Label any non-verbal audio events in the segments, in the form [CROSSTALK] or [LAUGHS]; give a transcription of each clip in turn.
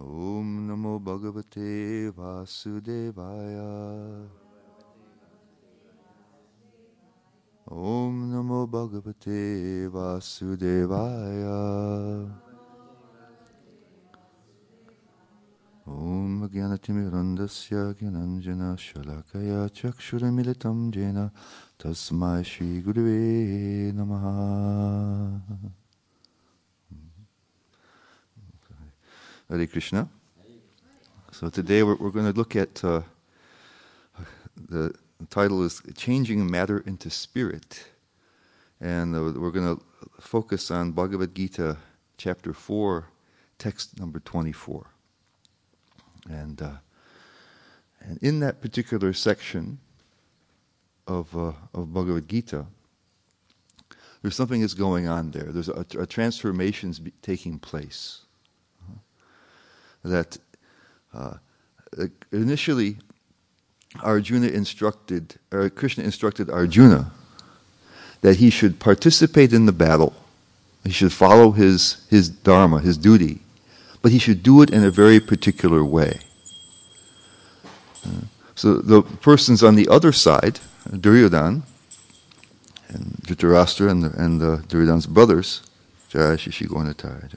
Om Namo Bhagavate Vasudevaya. Om Namo Bhagavate Vasudevaya. Om Jnanatimirandasya Jnananjana Shalakaya Chakshuramilatam Jena Tasmai Shri Gurave Namaha. Hare Krishna. So today we're, we're going to look at uh, the title is Changing Matter into Spirit. And uh, we're going to focus on Bhagavad Gita chapter 4, text number 24. And, uh, and in that particular section of, uh, of Bhagavad Gita, there's something that's going on there. There's a, a transformation taking place that uh, initially Arjuna instructed, or Krishna instructed Arjuna that he should participate in the battle. He should follow his, his dharma, his duty, but he should do it in a very particular way. Uh, so the persons on the other side, Duryodhan, and Dhritarashtra and, the, and the Duryodhan's brothers, Jai Shishi Gornatai,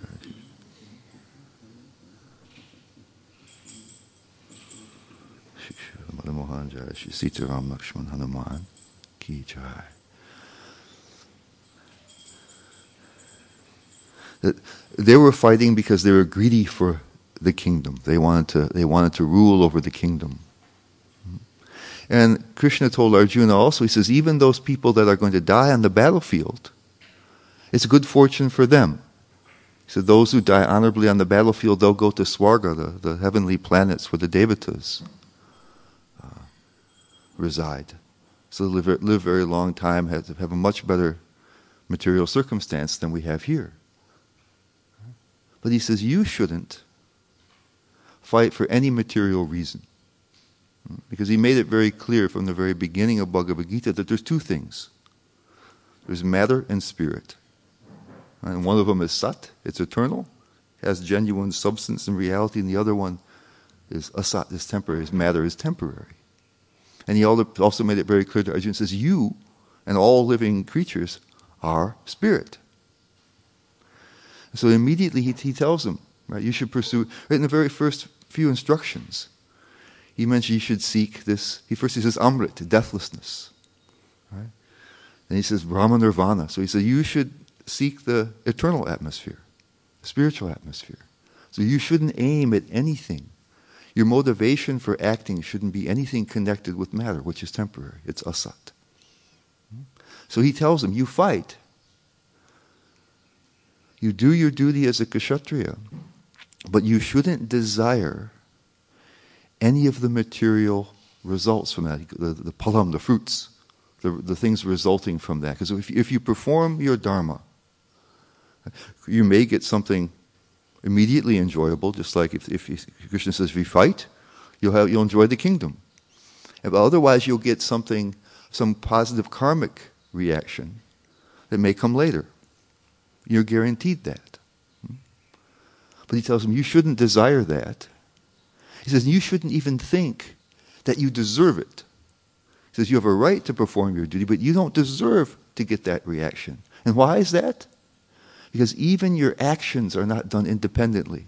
Madan Mohan Jai, Shri Sita Ram Lakshman Hanuman Ki Jai. They were fighting because they were greedy for the kingdom. They wanted to, they wanted to rule over the kingdom. And Krishna told Arjuna also, he says, even those people that are going to die on the battlefield, it's good fortune for them. He said, those who die honorably on the battlefield, they'll go to Swarga, the, the heavenly planets where the devatas reside. So live, live very long time, have, have a much better material circumstance than we have here. But he says you shouldn't fight for any material reason. Because he made it very clear from the very beginning of Bhagavad Gita that there's two things. There's matter and spirit. And one of them is sat, it's eternal, has genuine substance and reality, and the other one is asat, is temporary, is matter is temporary. And he also made it very clear to Arjuna, says, you and all living creatures are spirit. So immediately he, he tells them, right, you should pursue, right in the very first few instructions, he mentioned you should seek this, he first he says amrit, deathlessness. Right? And he says Brahma Nirvana. So he said you should seek the eternal atmosphere, the spiritual atmosphere. So you shouldn't aim at anything your motivation for acting shouldn't be anything connected with matter, which is temporary. It's asat. So he tells them, you fight. You do your duty as a kshatriya, but you shouldn't desire any of the material results from that, the, the phalam, the fruits, the, the things resulting from that. Because if, if you perform your dharma, you may get something immediately enjoyable, just like if, if, Krishna says, if you fight, you'll, have, you'll enjoy the kingdom. But otherwise, you'll get something, some positive karmic reaction that may come later. You're guaranteed that. But he tells him, you shouldn't desire that. He says, you shouldn't even think that you deserve it. He says, you have a right to perform your duty, but you don't deserve to get that reaction. And why is that? Because even your actions are not done independently.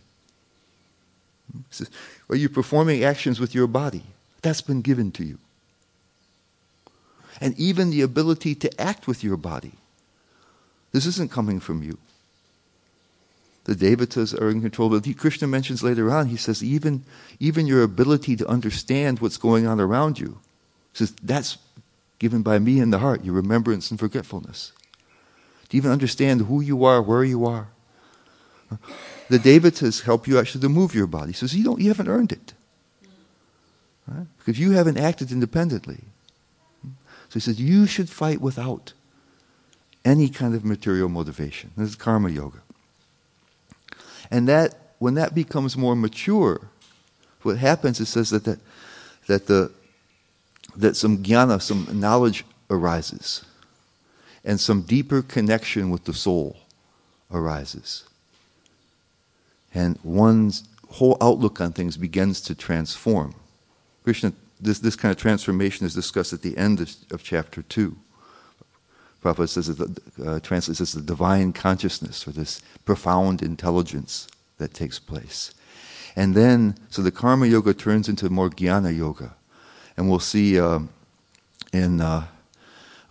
Are you performing actions with your body? That's been given to you. And even the ability to act with your body. This isn't coming from you. The devatas are in control. But Krishna mentions later on, he says, even, even your ability to understand what's going on around you, says, that's given by me in the heart, your remembrance and forgetfulness to even understand who you are, where you are. The devatas help you actually to move your body. So you don't you haven't earned it. Right? Because you haven't acted independently. So he says you should fight without any kind of material motivation. This is karma yoga. And that when that becomes more mature, what happens is says that that, that the that some jnana, some knowledge arises and some deeper connection with the soul arises. And one's whole outlook on things begins to transform. Krishna, this, this kind of transformation is discussed at the end of, of chapter 2. Prabhupada says that uh, translates as the divine consciousness or this profound intelligence that takes place. And then, so the karma yoga turns into more jnana yoga. And we'll see um, in, uh,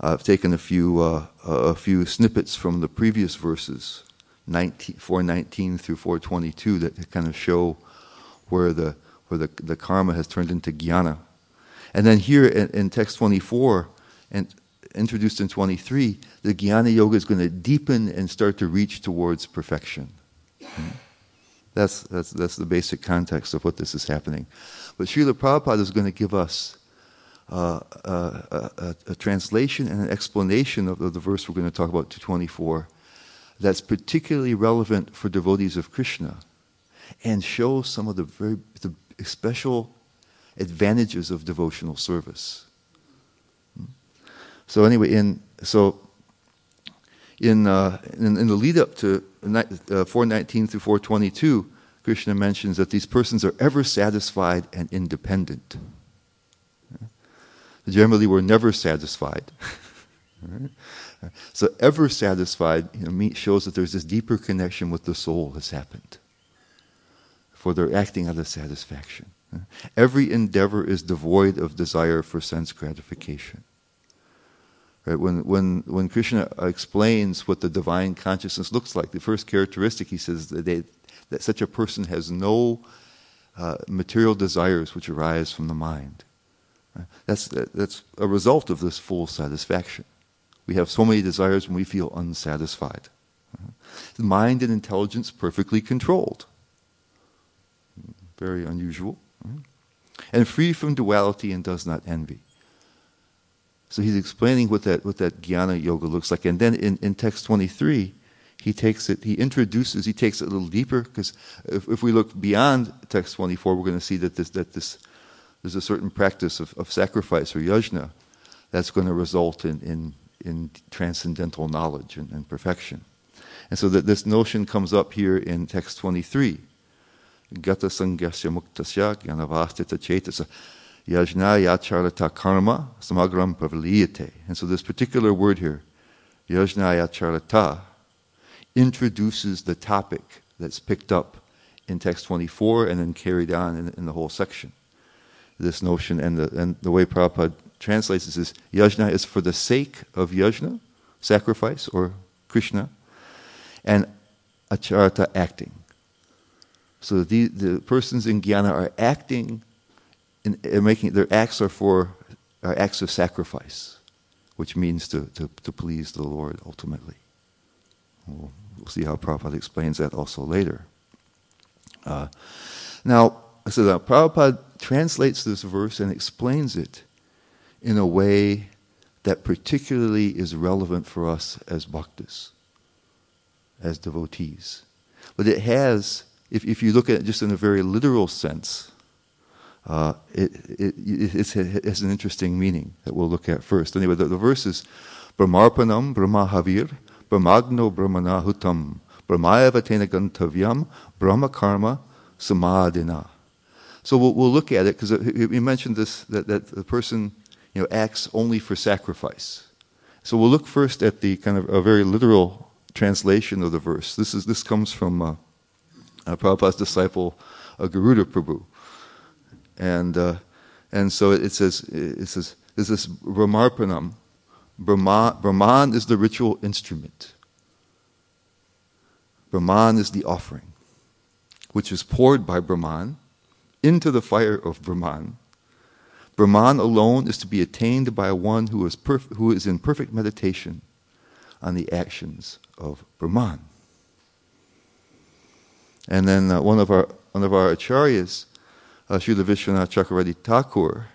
I've taken a few, uh, a few snippets from the previous verses, 19, 419 through 422, that kind of show where the, where the, the karma has turned into jnana. And then here in, in text 24, and introduced in 23, the jnana yoga is going to deepen and start to reach towards perfection. That's, that's, that's the basic context of what this is happening. But Srila Prabhupada is going to give us uh, uh, a, a, a, translation and an explanation of, of, the verse we're going to talk about, 224, that's particularly relevant for devotees of Krishna and shows some of the very the special advantages of devotional service. Hmm? So anyway, in so in, uh, in, in, the lead up to uh, 419 through 422, Krishna mentions that these persons are ever satisfied and independent. Generally, we're never satisfied. so, ever satisfied you know, shows that there's this deeper connection with the soul has happened. For they're acting out of satisfaction. Every endeavor is devoid of desire for sense gratification. Right? When, when, when Krishna explains what the divine consciousness looks like, the first characteristic he says that, they, that such a person has no uh, material desires which arise from the mind. That's, that's a result of this full satisfaction. We have so many desires when we feel unsatisfied. The mind and intelligence perfectly controlled. Very unusual. And free from duality and does not envy. So he's explaining what that, what that jnana yoga looks like. And then in, in text 23, he takes it, he introduces, he takes it a little deeper, because if, if we look beyond text 24, we're going to see that this, that this, there's a certain practice of, of sacrifice or yajna that's going to result in, in, in transcendental knowledge and, and perfection. And so that this notion comes up here in text 23. Gata sangyasya muktasya jnanavastita chetasa yajna yacharata karma samagram pravaliyate. And so this particular word here, yajna yacharata, introduces the topic that's picked up in text 24 and then carried on in, in the whole section. This notion and the, and the way Prabhupada translates this is yajna is for the sake of yajna, sacrifice, or Krishna, and acharata, acting. So the, the persons in jnana are acting in, in making their acts are for are acts of sacrifice, which means to, to, to please the Lord ultimately. We'll, we'll, see how Prabhupada explains that also later. Uh, now, so now Prabhupada translates this verse and explains it in a way that particularly is relevant for us as bhaktas, as devotees. But it has, if, if you look at it just in a very literal sense, uh, it, it, it, has an interesting meaning that we'll look at first. Anyway, the, the verse is Brahmarpanam Brahmahavir Brahmagno Brahmanahutam Brahmayavatena Gantavyam Brahma Karma Samadhina. So we'll, we'll look at it because we mentioned this that, that the person you know, acts only for sacrifice. So we'll look first at the kind of a very literal translation of the verse. This, is, this comes from uh, uh, Prabhupada's disciple, uh, Garuda Prabhu. And, uh, and so it says, it says, this Brahmarpanam. Brahma, Brahman is the ritual instrument. Brahman is the offering, which is poured by Brahman into the fire of Brahman. Brahman alone is to be attained by one who is, perf- who is in perfect meditation on the actions of Brahman. And then uh, one of our one of our acharyas uh, Srila Vishwanath Chakravarti Thakur,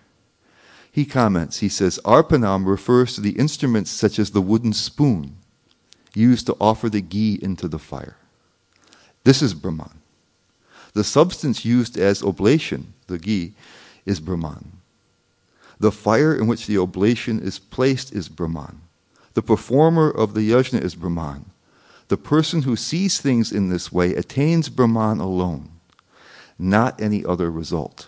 he comments, he says, Arpanam refers to the instruments such as the wooden spoon used to offer the ghee into the fire. This is Brahman. The substance used as oblation, the ghee, is Brahman. The fire in which the oblation is placed is Brahman. The performer of the yajna is Brahman. The person who sees things in this way attains Brahman alone. not any other result.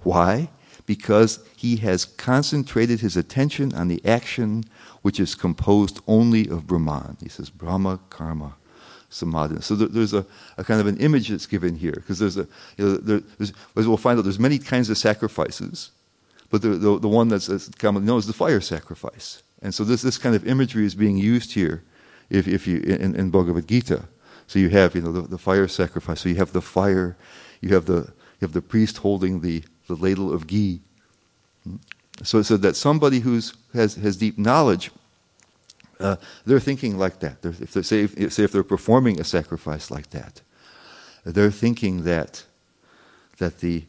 Why? Because he has concentrated his attention on the action which is composed only of Brahman. He says, Brahma, Karma, Samadhi. So there's a, a, kind of an image that's given here, because there's a, you know, there, as we'll find out, there's many kinds of sacrifices, but the, the, the one that's, commonly known is the fire sacrifice. And so this, this kind of imagery is being used here if, if you, in, in Bhagavad Gita. So you have, you know, the, the fire sacrifice. So you have the fire, you have the, you have the priest holding the, the ladle of ghee. Hmm? So, so that somebody who has, has deep knowledge, uh, they're thinking like that. They're, if they say, if, say if they're performing a sacrifice like that, they're thinking that that the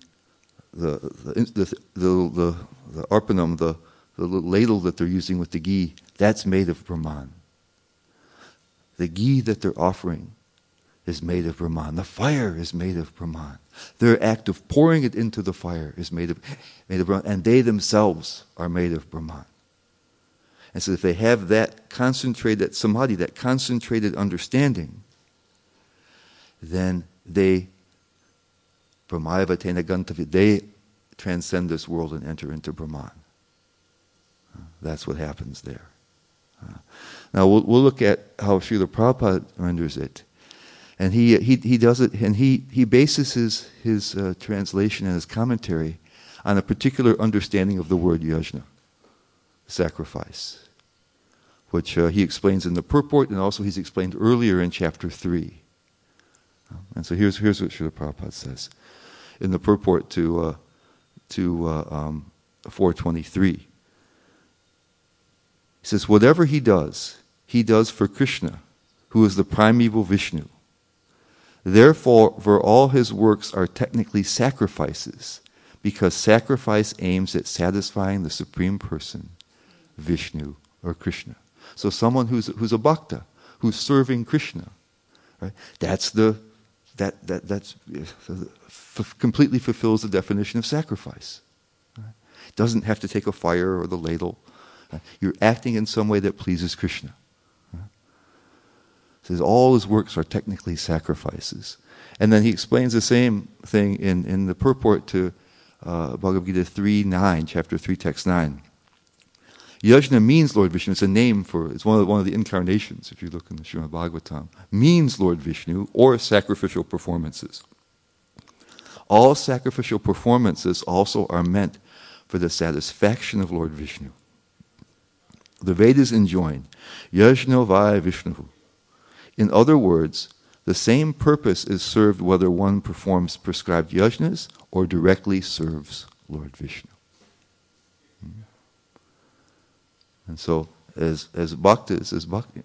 the the the, the, the, the arpanam, the, the ladle that they're using with the ghee, that's made of Brahman. The ghee that they're offering is made of Brahman. The fire is made of Brahman. Their act of pouring it into the fire is made of, made of Brahman. And they themselves are made of Brahman. And so if they have that concentrated samadhi, that concentrated understanding, then they, Brahmayavatena Gantavi, they transcend this world and enter into Brahman. That's what happens there. Now we'll, we'll look at how Srila Prabhupada renders it. And he, he, he does it, and he, he bases his, his uh, translation and his commentary on a particular understanding of the word yajna, sacrifice, which uh, he explains in the purport, and also he's explained earlier in chapter 3. And so here's, here's what Srila Prabhupada says in the purport to, uh, to uh, um, 423. He says, Whatever he does, he does for Krishna, who is the primeval Vishnu. Therefore, for all his works are technically sacrifices, because sacrifice aims at satisfying the Supreme Person, Vishnu or Krishna. So someone who's, who's a bhakta, who's serving Krishna, right? That's the, that, that, that's, f- completely fulfills the definition of sacrifice. Right? Doesn't have to take a fire or the ladle. Right? You're acting in some way that pleases Krishna says all his works are technically sacrifices. And then he explains the same thing in, in the purport to uh, Bhagavad Gita 3 9, chapter 3, text 9. Yajna means Lord Vishnu. It's a name for, it's one of, the, one of the incarnations, if you look in the Srimad Bhagavatam. Means Lord Vishnu or sacrificial performances. All sacrificial performances also are meant for the satisfaction of Lord Vishnu. The Vedas enjoin, Yajna Vaya Vishnu. In other words, the same purpose is served whether one performs prescribed yajnas or directly serves Lord Vishnu. Hmm. And so, as, as bhaktas, as bhakti,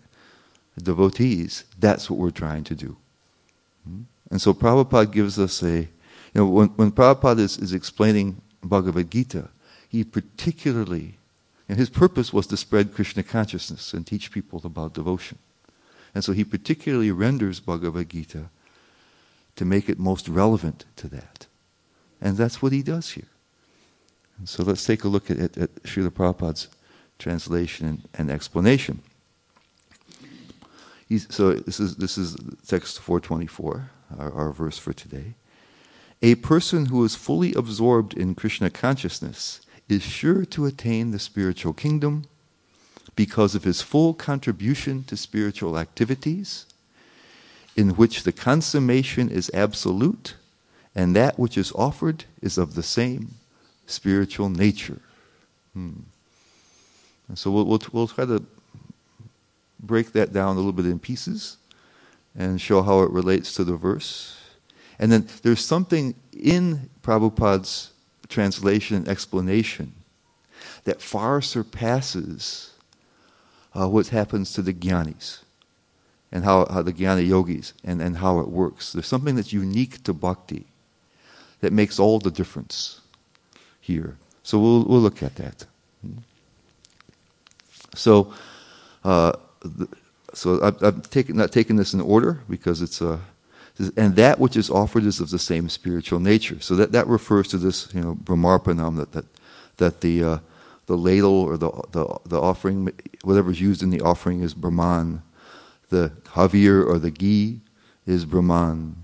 devotees, that's what we're trying to do. Hmm. And so Prabhupada gives us a, you know, when, when Prabhupada is, is explaining Bhagavad Gita, he particularly, and his purpose was to spread Krishna consciousness and teach people about devotion. And so he particularly renders Bhagavad Gita to make it most relevant to that. And that's what he does here. And so let's take a look at, at, at Srila Prabhupada's translation and, explanation. So this is, this is text 424, our, our verse for today. A person who is fully absorbed in Krishna consciousness is sure to attain the spiritual kingdom because of his full contribution to spiritual activities, in which the consummation is absolute and that which is offered is of the same spiritual nature. Hmm. And so we'll, we'll, we'll try to break that down a little bit in pieces and show how it relates to the verse. And then there's something in Prabhupada's translation and explanation that far surpasses uh, what happens to the jnanis and how, how the jnana yogis and, and how it works. There's something that's unique to bhakti that makes all the difference here. So we'll, we'll look at that. So, uh, so I've, I've taken, not taken this in order because it's a, uh, and that which is offered is of the same spiritual nature. So that, that refers to this, you know, brahmarpanam that, that, that the, uh, the ladle or the, the, the offering, whatever's used in the offering is Brahman. The havir or the ghee is Brahman.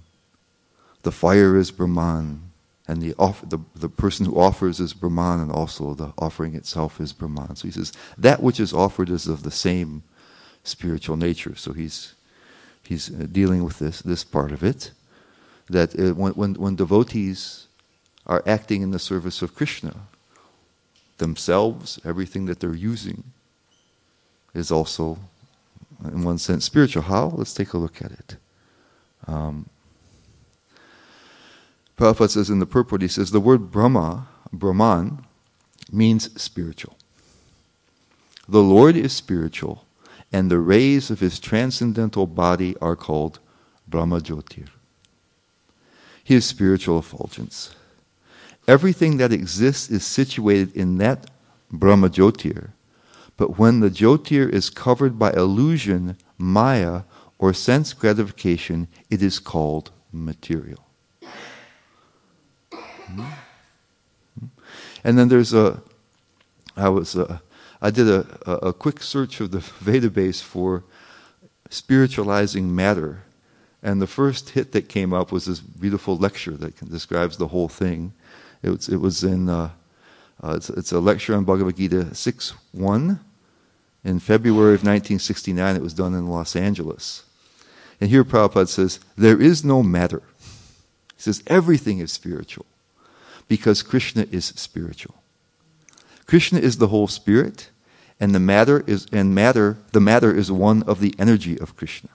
the fire is Brahman, and the, off, the, the person who offers is Brahman, and also the offering itself is Brahman. So he says, that which is offered is of the same spiritual nature. So he's, he's uh, dealing with this, this part of it. That uh, when, when, when devotees are acting in the service of Krishna, themselves, everything that they're using, is also, in one sense, spiritual. How? Let's take a look at it. Um, Prabhupada says in the purport, he says the word Brahma, Brahman, means spiritual. The Lord is spiritual, and the rays of his transcendental body are called Brahma Jyotir. His spiritual effulgence. Everything that exists is situated in that Brahma Jyotir, but when the Jyotir is covered by illusion, Maya, or sense gratification, it is called material. And then there's a, I was, uh, I did a, a, quick search of the [LAUGHS] Vedabase for spiritualizing matter. And the first hit that came up was this beautiful lecture that describes the whole thing. It was, it was in, uh, uh, it's, it's, a lecture on Bhagavad Gita 6 1. In February of 1969, it was done in Los Angeles. And here Prabhupada says, There is no matter. He says, Everything is spiritual because Krishna is spiritual. Krishna is the whole spirit, and the matter is and matter the matter is one of the energy of Krishna.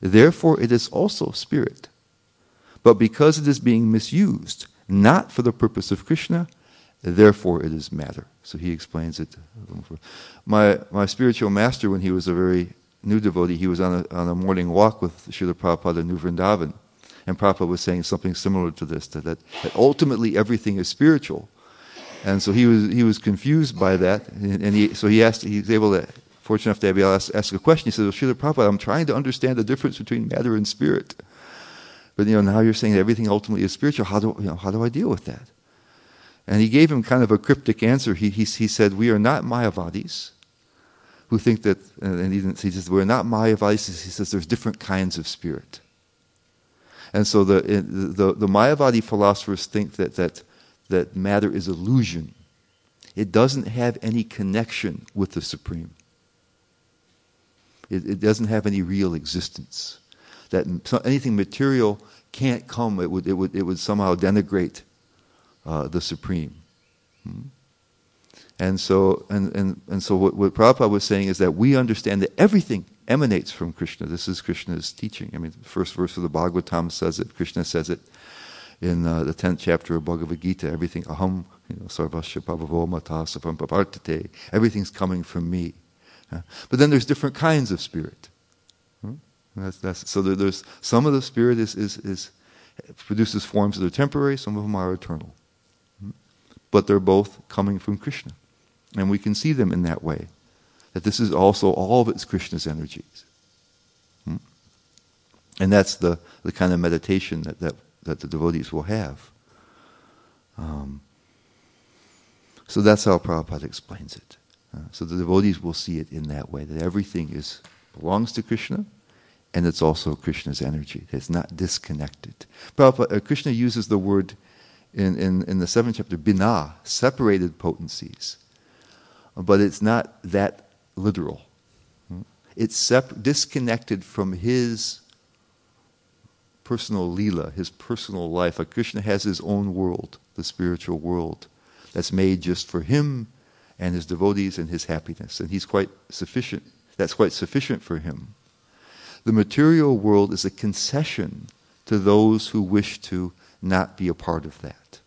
Therefore it is also spirit. But because it is being misused, not for the purpose of Krishna, therefore it is matter. So he explains it. My my spiritual master, when he was a very new devotee, he was on a, on a morning walk with Srila Prabhupada in New Vrindavan. And Prabhupada was saying something similar to this, that, that, that ultimately everything is spiritual. And so he was, he was confused by that. And, and he, so he asked, he was able to, fortunate enough to be able to ask, ask a question. He said, well, Srila Prabhupada, I'm trying to understand the difference between matter and spirit. But you know, now you're saying everything ultimately is spiritual. How do, you know, how do I deal with that? And he gave him kind of a cryptic answer. He, he, he said, We are not Mayavadis who think that, and he, he says, We're not Mayavadis. He says, There's different kinds of spirit. And so the, the, the Mayavadi philosophers think that, that, that matter is illusion. It doesn't have any connection with the Supreme. It, it doesn't have any real existence. That anything material can't come, it would, it would, it would somehow denigrate uh, the Supreme. Hmm? And so, and, and, and so what, what Prabhupada was saying is that we understand that everything emanates from Krishna. This is Krishna's teaching. I mean, the first verse of the Bhagavatam says it. Krishna says it in uh, the tenth chapter of Bhagavad Gita. Everything, aham, you know, sarvasya pavavomata sapam papartate. Everything's coming from me. But then there's different kinds of spirit. Hmm? That's, that's, so there, there's some of the spirit is, is, is produces forms that are temporary. Some of them are eternal. Hmm? But they're both coming from Krishna, and we can see them in that way that this is also all of it's Krishna's energies. Hmm? And that's the, the kind of meditation that, that, that the devotees will have. Um, so that's how Prabhupada explains it. Uh, so the devotees will see it in that way, that everything is belongs to Krishna, and it's also Krishna's energy. It's not disconnected. Prabhupada, uh, Krishna uses the word in, in, in the seventh chapter, bhinna, separated potencies. But it's not that literal. It's disconnected from his personal lila, his personal life. Like Krishna has his own world, the spiritual world, that's made just for him and his devotees and his happiness. And he's quite sufficient. That's quite sufficient for him. The material world is a concession to those who wish to not be a part of that.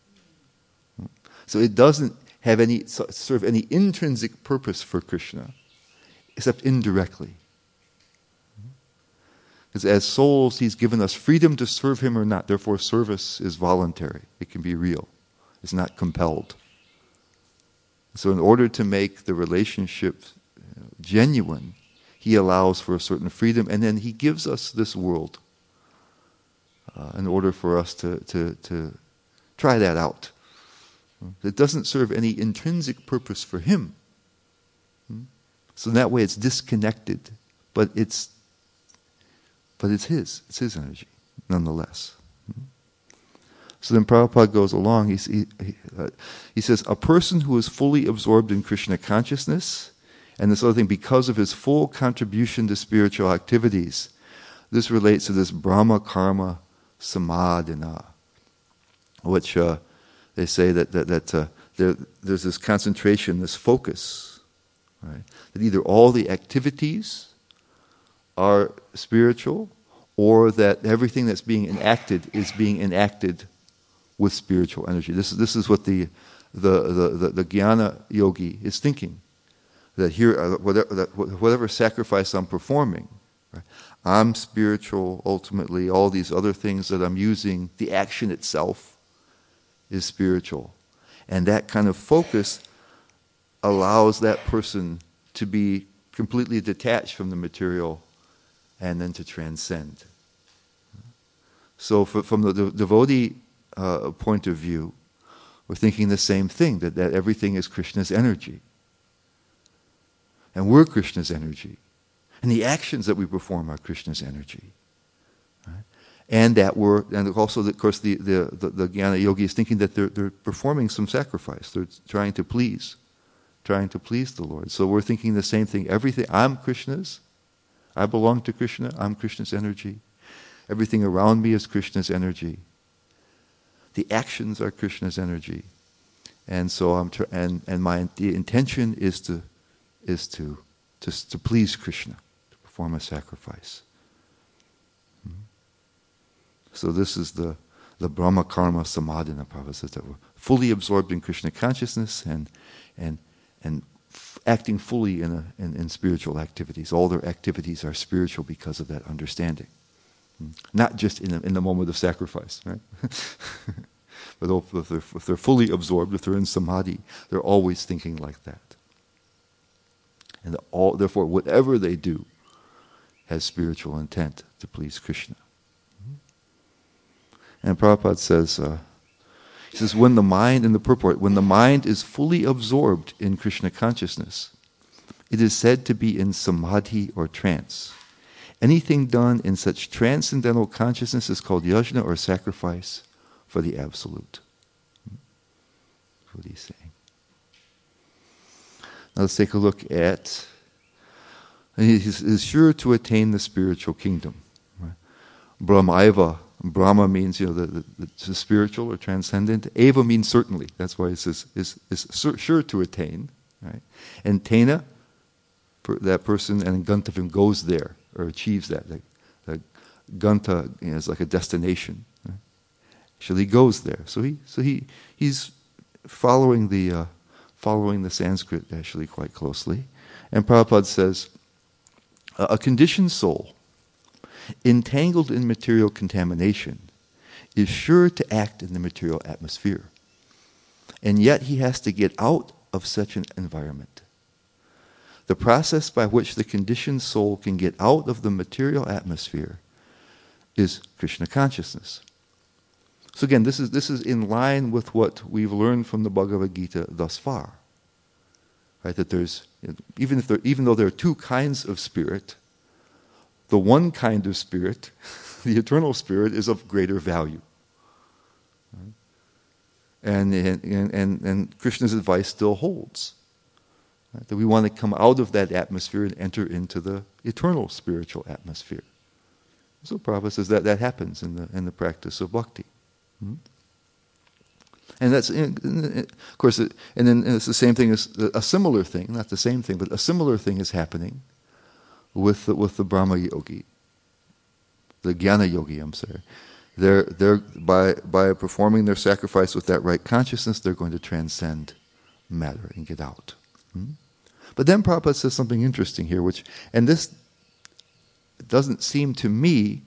So it doesn't have any serve any intrinsic purpose for Krishna except indirectly. Because as souls, He's given us freedom to serve Him or not. Therefore, service is voluntary, it can be real, it's not compelled. So, in order to make the relationship genuine, He allows for a certain freedom, and then He gives us this world uh, in order for us to, to, to try that out. It doesn't serve any intrinsic purpose for Him. So in that way it's disconnected, but it's but it's his. It's his energy, nonetheless. So then Prabhupada goes along. He, he, uh, he says, A person who is fully absorbed in Krishna consciousness, and this other thing, because of his full contribution to spiritual activities, this relates to this Brahma Karma Samadhina, which uh, they say that, that, that uh, there, there's this concentration, this focus, right? That either all the activities are spiritual or that everything that's being enacted is being enacted with spiritual energy. This is, this is what the, the, the, the, the jnana yogi is thinking. That here, uh, whatever, that whatever sacrifice I'm performing, right, I'm spiritual ultimately. All these other things that I'm using, the action itself is spiritual. And that kind of focus allows that person to be completely detached from the material and then to transcend. So, for, from the, the devotee uh, point of view, we're thinking the same thing that, that everything is Krishna's energy. And we're Krishna's energy. And the actions that we perform are Krishna's energy. And that we're, and also, of course, the, the, the, the Jnana Yogi is thinking that they're, they're performing some sacrifice. They're trying to please, trying to please the Lord. So we're thinking the same thing. Everything, I'm Krishna's. I belong to Krishna. I'm Krishna's energy. Everything around me is Krishna's energy. The actions are Krishna's energy. And so I'm, tr- and, and my the intention is to, is to, to, to please Krishna, to perform a sacrifice. Hmm? So this is the, the Brahma Karma says that we're fully absorbed in Krishna consciousness and, and, and acting fully in, a, in, in spiritual activities. All their activities are spiritual because of that understanding. Hmm? Not just in, a, in the moment of sacrifice, right? [LAUGHS] but if they're, if they're fully absorbed, if they're in samadhi, they're always thinking like that. And all, therefore, whatever they do has spiritual intent to please Krishna. And Prabhupada says, uh, he says, when the mind, in the purport, when the mind is fully absorbed in Krishna consciousness, it is said to be in samadhi or trance. Anything done in such transcendental consciousness is called yajna or sacrifice for the absolute. That's what he's saying. Now let's take a look at. He is sure to attain the spiritual kingdom. Right? Brahmaiva. Brahma means you know the, the, the, spiritual or transcendent. Eva means certainly. That's why it says is, is sure to attain. Right? And Tena, that person, and Gantavyam goes there or achieves that. Ganta you know, is like a destination. Right? Actually, goes there. So he so he he's following the. Uh, following the Sanskrit actually quite closely. And Prabhupada says, a conditioned soul, entangled in material contamination, is sure to act in the material atmosphere. And yet he has to get out of such an environment. The process by which the conditioned soul can get out of the material atmosphere is Krishna consciousness. So again, this is, this is in line with what we've learned from the Bhagavad Gita thus far. Right? That there's, even, if there, even though there are two kinds of spirit, the one kind of spirit, [LAUGHS] the eternal spirit, is of greater value. And, and, and, and Krishna's advice still holds. Right? That we want to come out of that atmosphere and enter into the eternal spiritual atmosphere. So Prabhupada says that that happens in the, in the practice of bhakti. Hmm? And that's, of course, and then it's the same thing as a similar thing, not the same thing, but a similar thing is happening with the, with the Brahma yogi, the Jnana yogi, I'm sorry. They're, they're, by, by performing their sacrifice with that right consciousness, they're going to transcend matter and get out. Hmm? But then Prabhupada says something interesting here, which, and this doesn't seem to me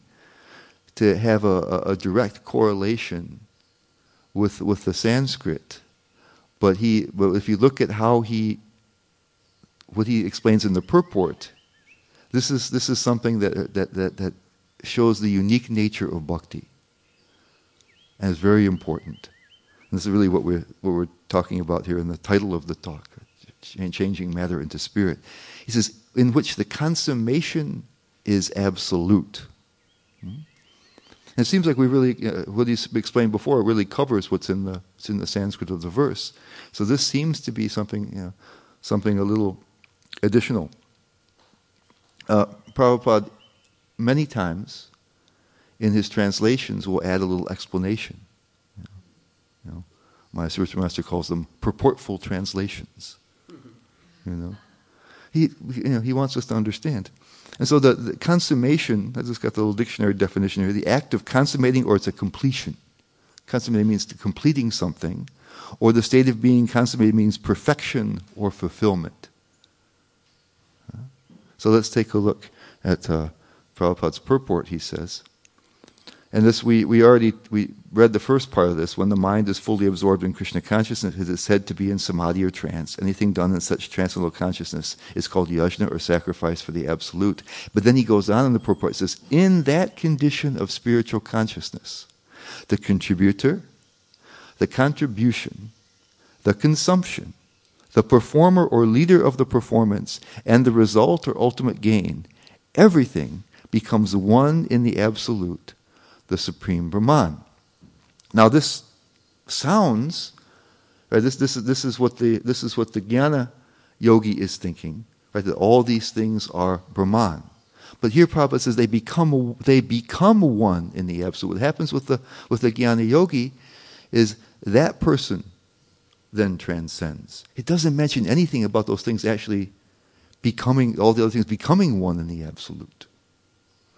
to have a, a direct correlation with, with the Sanskrit. But, he, but if you look at how he, what he explains in the purport, this is, this is something that, that, that, that shows the unique nature of bhakti. And is very important. And this is really what we're, what we're talking about here in the title of the talk changing matter into spirit. He says, in which the consummation is absolute. Hmm? It seems like we really, uh, what he's explained before, really covers what's in the, what's in the Sanskrit of the verse. So this seems to be something, you know, something a little additional. Uh, Prabhupada, many times in his translations, will add a little explanation. You know, you know my spiritual master calls them purportful translations. You know, he, you know, he wants us to understand. And so the, the consummation, I just got the little dictionary definition here, the act of consummating or it's a completion. Consummating means completing something, or the state of being consummated means perfection or fulfillment. So let's take a look at uh, Prabhupada's purport, he says. And this, we, we already we read the first part of this. When the mind is fully absorbed in Krishna consciousness, it is said to be in samadhi or trance. Anything done in such transcendental consciousness is called yajna or sacrifice for the absolute. But then he goes on in the purport, says, in that condition of spiritual consciousness, the contributor, the contribution, the consumption, the performer or leader of the performance, and the result or ultimate gain, everything becomes one in the absolute the supreme Brahman. Now this sounds, right, this, this, is, this, is what the, this is what the Jnana yogi is thinking, right, that all these things are Brahman. But here Prabhupada says they become, they become one in the absolute. What happens with the, with the Jnana yogi is that person then transcends. It doesn't mention anything about those things actually becoming, all the other things becoming one in the absolute.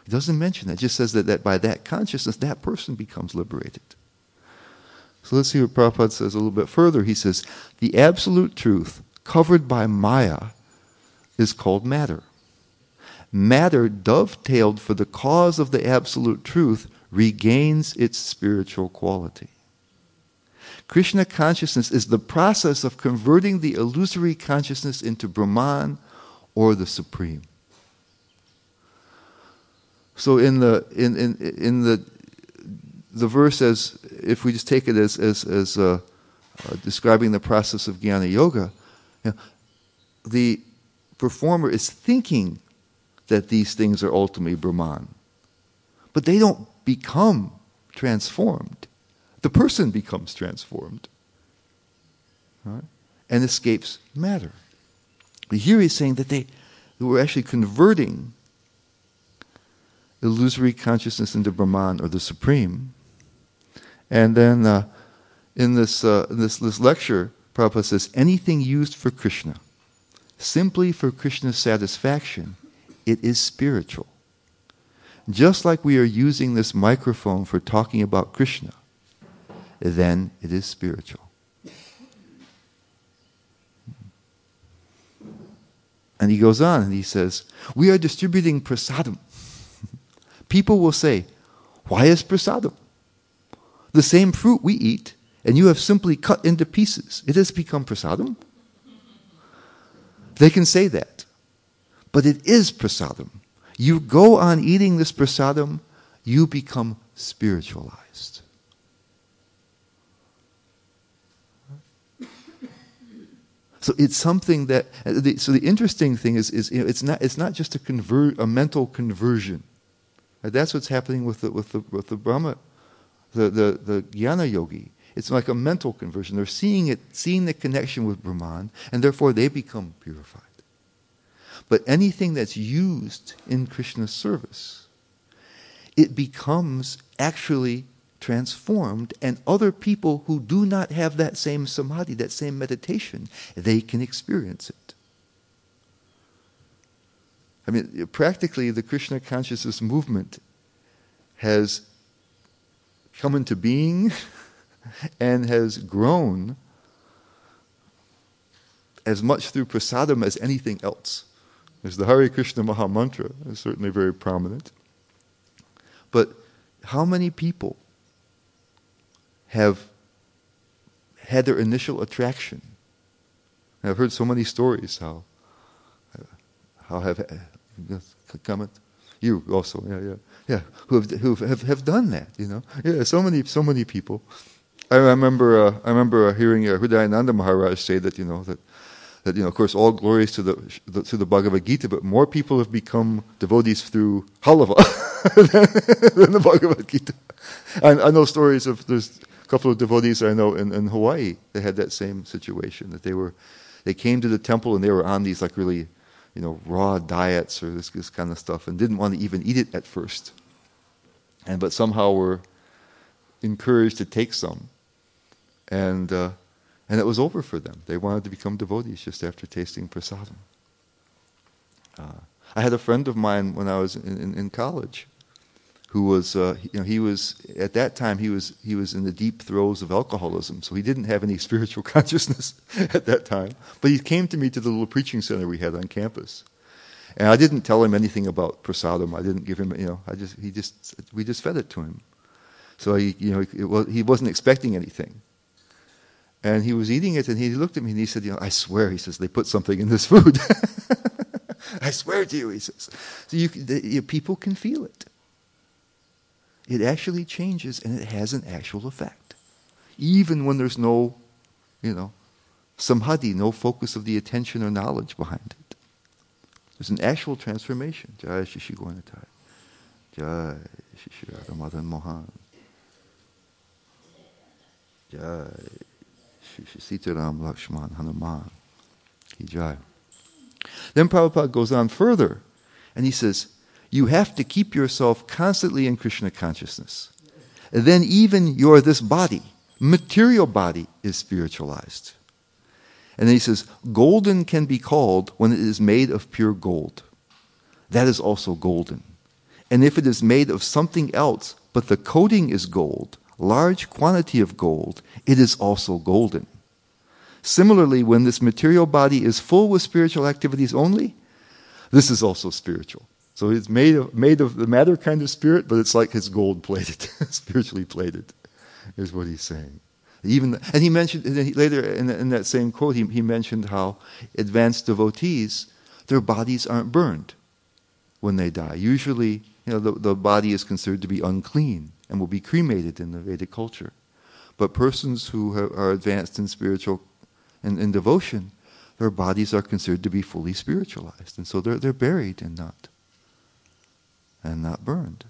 It doesn't mention that. It just says that, that by that consciousness, that person becomes liberated. So let's see what Prabhupada says a little bit further. He says, the absolute truth covered by Maya is called matter. Matter, dovetailed for the cause of the absolute truth, regains its spiritual quality. Krishna consciousness is the process of converting the illusory consciousness into Brahman or the Supreme. So in the in in in the the verse as if we just take it as as as uh, uh, describing the process of jnana yoga, you know, the performer is thinking that these things are ultimately Brahman, but they don't become transformed. The person becomes transformed, right? and escapes matter. But here he's saying that they, were actually converting illusory consciousness into Brahman or the Supreme. And then uh, in this, uh, this, this lecture, Prabhupada says anything used for Krishna, simply for Krishna's satisfaction, it is spiritual. Just like we are using this microphone for talking about Krishna, then it is spiritual. And he goes on and he says, We are distributing prasadam [LAUGHS] people will say, Why is prasadam? The same fruit we eat, and you have simply cut into pieces. It has become prasadam. They can say that. But it is prasadam. You go on eating this prasadam, you become spiritualized. So it's something that. Uh, so the interesting thing is, is you know, it's not it's not just a convert a mental conversion. Uh, that's what's happening with the, with the, with the Brahma, the, the, the Jnana yogi. It's like a mental conversion. They're seeing it, seeing the connection with Brahman, and therefore they become purified. But anything that's used in Krishna's service, it becomes actually transformed, and other people who do not have that same samadhi, that same meditation, they can experience it. I mean, practically, the Krishna consciousness movement has come into being [LAUGHS] and has grown as much through prasadam as anything else. There's the Hare Krishna Maha Mantra is certainly very prominent. But how many people have had their initial attraction? And I've heard so many stories how how have comment? You also, yeah, yeah, yeah, who have who have, have done that, you know, yeah. So many, so many people. I remember, uh, I remember uh, hearing uh, Hridayananda Maharaj say that, you know, that that you know, of course, all glories to the, the, to the Bhagavad Gita, but more people have become devotees through halava than, [LAUGHS] than, the Bhagavad Gita. I, I, know stories of there's couple of devotees I know in, in Hawaii. They had that same situation that they were, they came to the temple and they were on these like really, you know, raw diets or this, this kind of stuff and didn't want to even eat it at first. And but somehow were encouraged to take some, and uh, and it was over for them. They wanted to become devotees just after tasting prasadam. Uh, I had a friend of mine when I was in, in, in college who was, uh, you know, he was at that time he was he was in the deep throes of alcoholism, so he didn't have any [LAUGHS] spiritual consciousness [LAUGHS] at that time. But he came to me to the little preaching center we had on campus, and I didn't tell him anything about prasadam. I didn't give him, you know, I just he just we just fed it to him. So he, you know, was, he wasn't expecting anything. And he was eating it, and he looked at me and he said, "You know, I swear," he says, "they put something in this food." [LAUGHS] I swear to you, he says. So you, the, you, people can feel it. It actually changes, and it has an actual effect, even when there's no, you know, samadhi, no focus of the attention or knowledge behind it. There's an actual transformation. Jai Shishi Gaura Nitai. Jai Radha Madan Mohan. Jai Shishi Sitaram Lakshman Hanuman. Then Prabhupada goes on further and he says, You have to keep yourself constantly in Krishna consciousness. Then even your this body, material body, is spiritualized. And then he says, Golden can be called when it is made of pure gold. That is also golden. And if it is made of something else, but the coating is gold, large quantity of gold, it is also golden. Similarly, when this material body is full with spiritual activities only, this is also spiritual. So it's made of, made of the matter kind of spirit, but it's like it's gold plated, [LAUGHS] spiritually plated, is what he's saying. Even and he mentioned later in, in, that same quote, he, he mentioned how advanced devotees, their bodies aren't burned when they die. Usually, you know, the, the body is considered to be unclean and will be cremated in the Vedic culture. But persons who are advanced in spiritual and in devotion, their bodies are considered to be fully spiritualized. And so they're, they're buried and not, and not burned.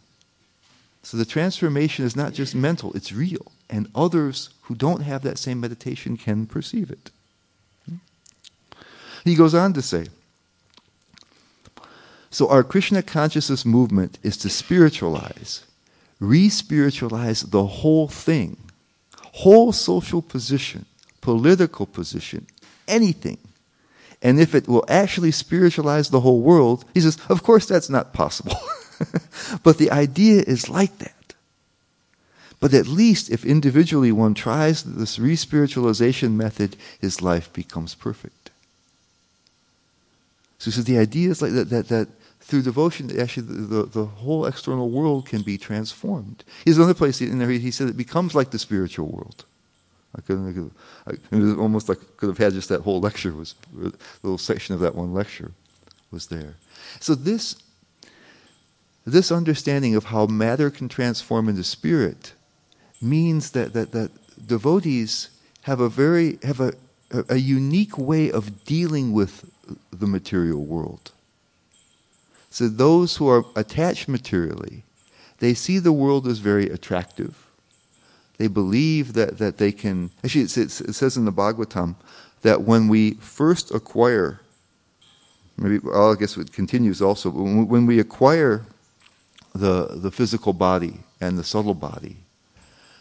So the transformation is not just mental, it's real. And others who don't have that same meditation can perceive it. He goes on to say, so our Krishna consciousness movement is to spiritualize, re-spiritualize the whole thing, whole social position, political position, anything. And if it will actually spiritualize the whole world, he says, of course that's not possible. [LAUGHS] [LAUGHS] but the idea is like that. But at least if individually one tries this re-spiritualization method, his life becomes perfect. So says the idea is like that, that, that through devotion, actually the, the, the, whole external world can be transformed. There's another place in there he said it becomes like the spiritual world. I couldn't. I, it was almost like I could have had just that whole lecture was a little section of that one lecture was there. So this this understanding of how matter can transform into spirit means that that, that devotees have a very have a, a, unique way of dealing with the material world. So those who are attached materially, they see the world as very attractive they believe that, that they can. Actually, it, says in the Bhagavatam that when we first acquire, maybe well, I guess it continues also, when we acquire the, the physical body and the subtle body,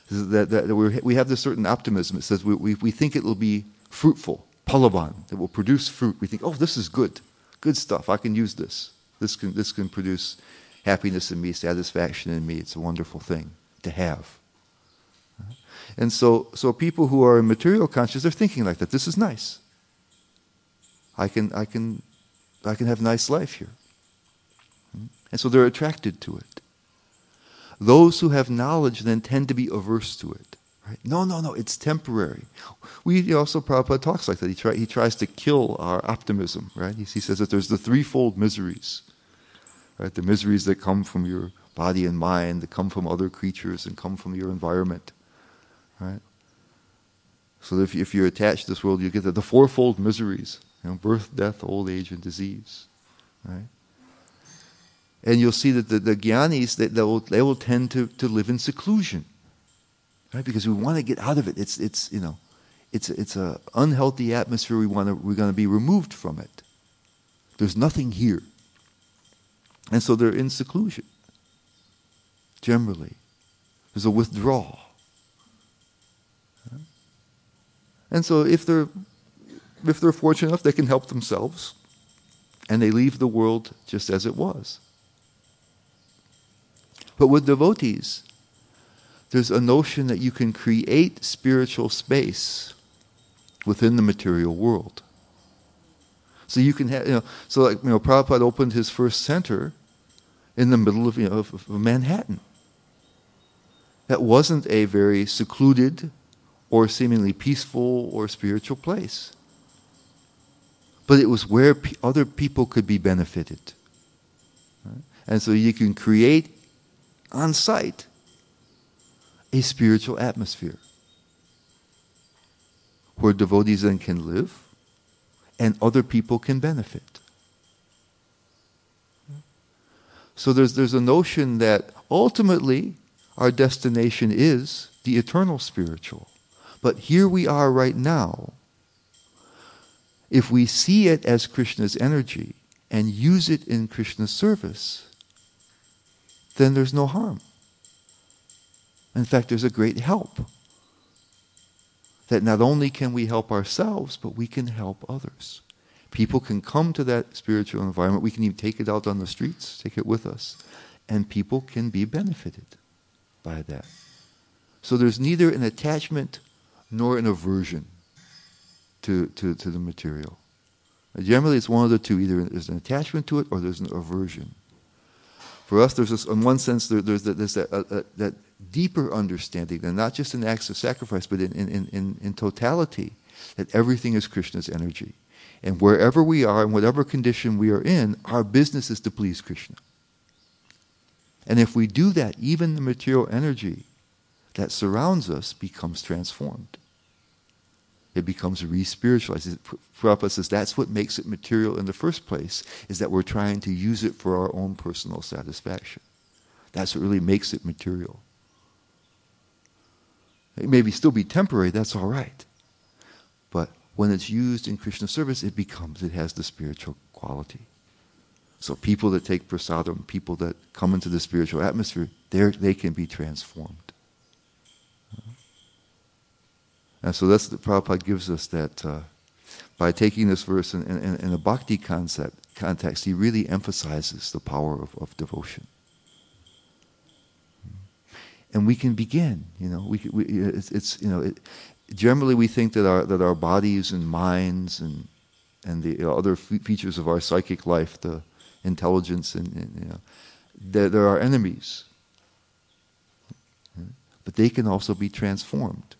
that, that we have this certain optimism. It says we, we, we think it will be fruitful, phalavan, it will produce fruit. We think, oh, this is good, good stuff. I can use this. This can, this can produce happiness in me, satisfaction in me. It's a wonderful thing to have. And so, so people who are material conscious, they're thinking like that. This is nice. I can, I can, I can have a nice life here. And so they're attracted to it. Those who have knowledge then tend to be averse to it. Right? No, no, no, it's temporary. We also, Prabhupada talks like that. He, try, he tries to kill our optimism, right? He, he says that there's the threefold miseries, right? The miseries that come from your body and mind, that come from other creatures, and come from your environment. Right? So if, if you're attached to this world, you get the, the fourfold miseries you know, birth, death, old age, and disease. Right? And you'll see that the, the jnanis, they, they, will, they will tend to, to live in seclusion. Right? Because we want to get out of it. It's, it's you know, it's, it's an unhealthy atmosphere. We want to, we're going to be removed from it. There's nothing here. And so they're in seclusion, generally. There's a withdrawal. And so if they're, if they're fortunate enough, they can help themselves. And they leave the world just as it was. But with devotees, there's a notion that you can create spiritual space within the material world. So you can have, you know, so like, you know, Prabhupada opened his first center in the middle of, you know, of, of Manhattan. That wasn't a very secluded or seemingly peaceful or spiritual place. But it was where other people could be benefited. Right? And so you can create on site a spiritual atmosphere where devotees then can live and other people can benefit. So there's, there's a notion that ultimately our destination is the eternal spiritual. But here we are right now. If we see it as Krishna's energy and use it in Krishna's service, then there's no harm. In fact, there's a great help. That not only can we help ourselves, but we can help others. People can come to that spiritual environment. We can even take it out on the streets, take it with us. And people can be benefited by that. So there's neither an attachment nor an aversion to, to, to the material. Generally, it's one of the two. Either there's an attachment to it or there's an aversion. For us, there's this, in one sense, there, there's, that, there's that, uh, uh, that deeper understanding, and not just in acts of sacrifice, but in, in, in, in totality, that everything is Krishna's energy. And wherever we are, in whatever condition we are in, our business is to please Krishna. And if we do that, even the material energy that surrounds us becomes transformed. It becomes re-spiritualized. Prabhupada says that's what makes it material in the first place, is that we're trying to use it for our own personal satisfaction. That's what really makes it material. It may be still be temporary, that's all right. But when it's used in Krishna service, it becomes, it has the spiritual quality. So people that take prasadam, people that come into the spiritual atmosphere, they can be transformed. And so that's the Prabhupada gives us that uh, by taking this verse in, in, in, a bhakti concept context, he really emphasizes the power of, of devotion. And we can begin, you know, we, we it's, it's, you know, it, generally we think that our that our bodies and minds and and the you know, other features of our psychic life, the intelligence and, and you know, there, there are enemies, but they can also be transformed.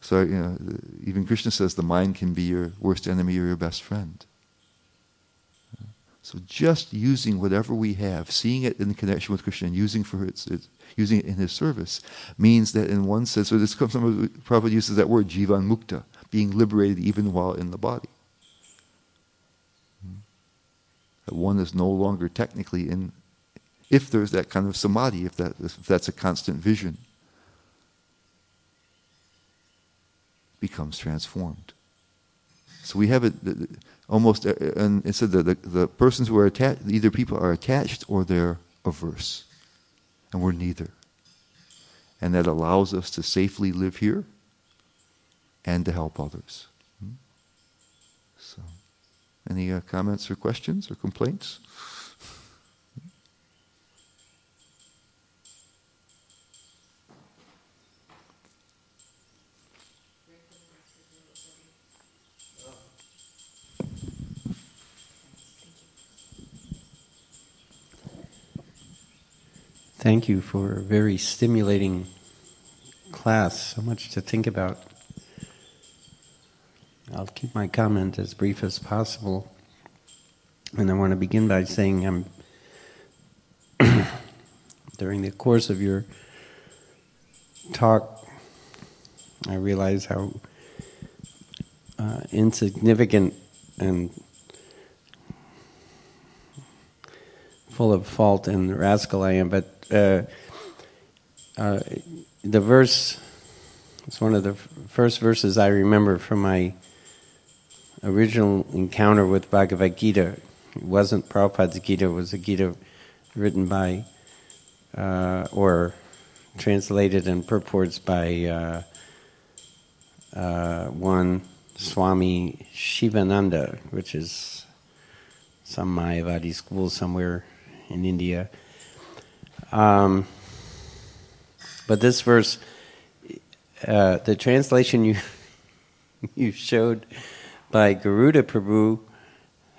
So, you know, even Krishna says the mind can be your worst enemy or your best friend. So just using whatever we have, seeing it in connection with Krishna and using for its, its using it in his service means that in one sense, so this comes from Prabhupada uses that word jivan mukta, being liberated even while in the body. That one is no longer technically in, if there's that kind of samadhi, if that if that's a constant vision. Becomes transformed. So we have it almost, uh, and it said that the, the persons who are attached, either people are attached or they're averse. And we're neither. And that allows us to safely live here and to help others. Hmm? So, any uh, comments or questions or complaints? Thank you for a very stimulating class. So much to think about. I'll keep my comment as brief as possible. And I want to begin by saying I'm [CLEARS THROAT] during the course of your talk, I realize how uh, insignificant and full of fault and rascal I am, but uh, uh, the verse, it's one of the first verses I remember from my original encounter with Bhagavad Gita. It wasn't Prabhupada's Gita, it was a Gita written by, uh, or translated and purports by uh, one Swami Shivananda, which is some Mayavadi school somewhere in India. Um, but this verse, uh, the translation you [LAUGHS] you showed by Garuda Prabhu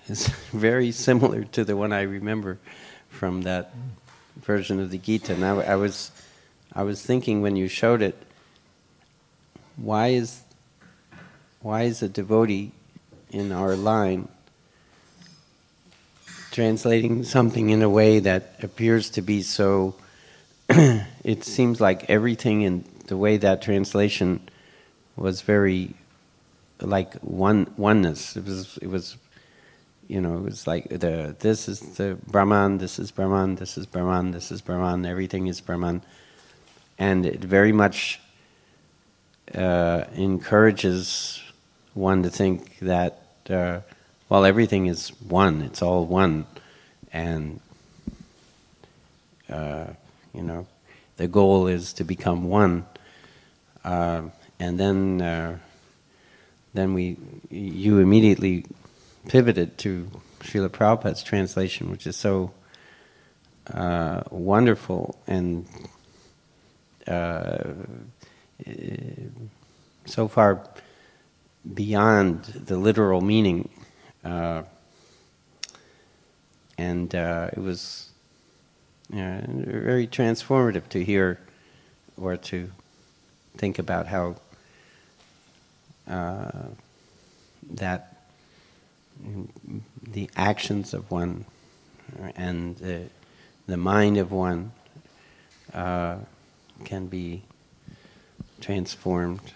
is [LAUGHS] very similar to the one I remember from that version of the Gita. Now I was I was thinking when you showed it, why is why is a devotee in our line translating something in a way that appears to be so [CLEARS THROAT] it seems like everything in the way that translation was very like one oneness. It was it was you know it was like the this is the brahman this is brahman this is brahman this is brahman everything is brahman. And it very much uh, encourages one to think that uh, well everything is one it's all one and uh, you know the goal is to become one uh, and then uh, then we you immediately pivoted to Srila Prabhupada's translation which is so uh, wonderful and uh, so far beyond the literal meaning. Uh, and uh, it was very transformative to hear or to think about how uh, that the actions of one and the, the mind of one uh, can be transformed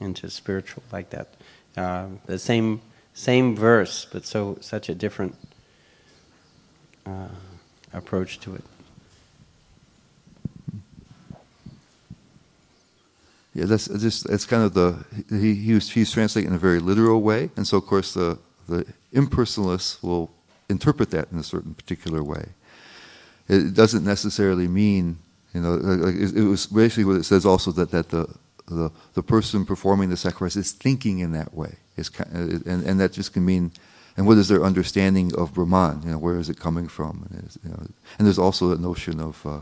into spiritual like that. Uh, the same same verse, but so such a different uh, approach to it. Yeah, that's just it's kind of the he, he was he's translating in a very literal way, and so of course the the impersonalists will interpret that in a certain particular way. It doesn't necessarily mean you know, it, was basically what it says also that, that the, the, the person performing the sacrifice is thinking in that way. Is, and, and that just can mean, and what is their understanding of Brahman? You know, where is it coming from? And, you know, and there's also the notion of, uh,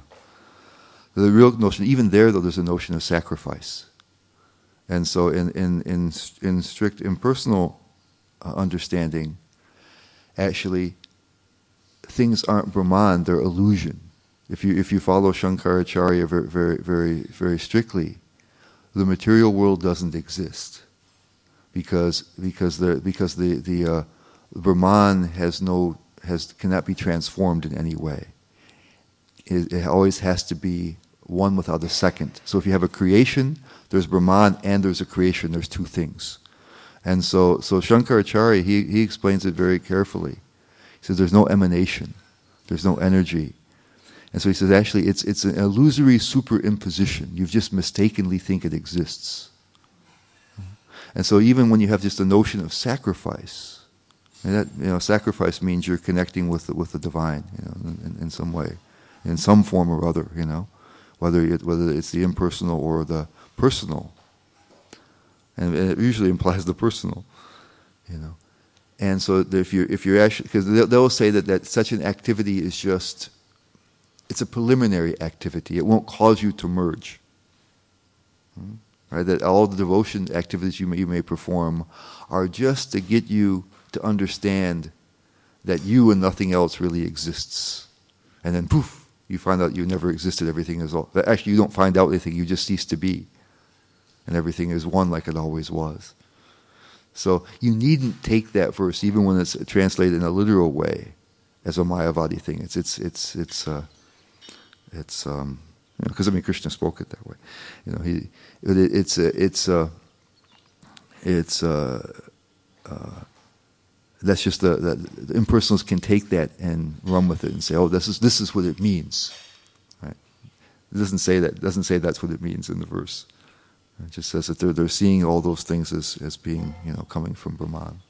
the real notion, even there though, there's a notion of sacrifice. And so in, in, in, in strict impersonal uh, understanding, actually, things aren't Brahman, they're illusion if you if you follow Shankaracharya very very very very strictly, the material world doesn't exist because because the because the the uh, Brahman has no has cannot be transformed in any way. It, it, always has to be one without a second. So if you have a creation, there's Brahman and there's a creation. There's two things, and so so Shankaracharya he he explains it very carefully. He says there's no emanation, there's no energy and so he says, actually, it's, it's an illusory superimposition. You've just mistakenly think it exists. And so even when you have just a notion of sacrifice, and that you know, sacrifice means you're connecting with the, with the divine, you know, in, in some way, in some form or other, you know, whether it, whether it's the impersonal or the personal, and it usually implies the personal, you know. And so if you if you're actually because they'll say that that such an activity is just it's a preliminary activity. It won't cause you to merge. Right? That all the devotion activities you may, you may perform are just to get you to understand that you and nothing else really exists. And then poof, you find out you never existed, everything is all. Actually, you don't find out anything, you just cease to be. And everything is one like it always was. So you needn't take that verse, even when it's translated in a literal way, as a Mayavadi thing. It's, it's, it's, it's, uh, it's um, because you know, I mean Krishna spoke it that way. You know, he it, it's a, it's a, it's a, uh, that's just the, the, the impersonalists can take that and run with it and say, oh, this is this is what it means. Right? It doesn't say that. Doesn't say that's what it means in the verse. It just says that they're they're seeing all those things as as being you know coming from Brahman.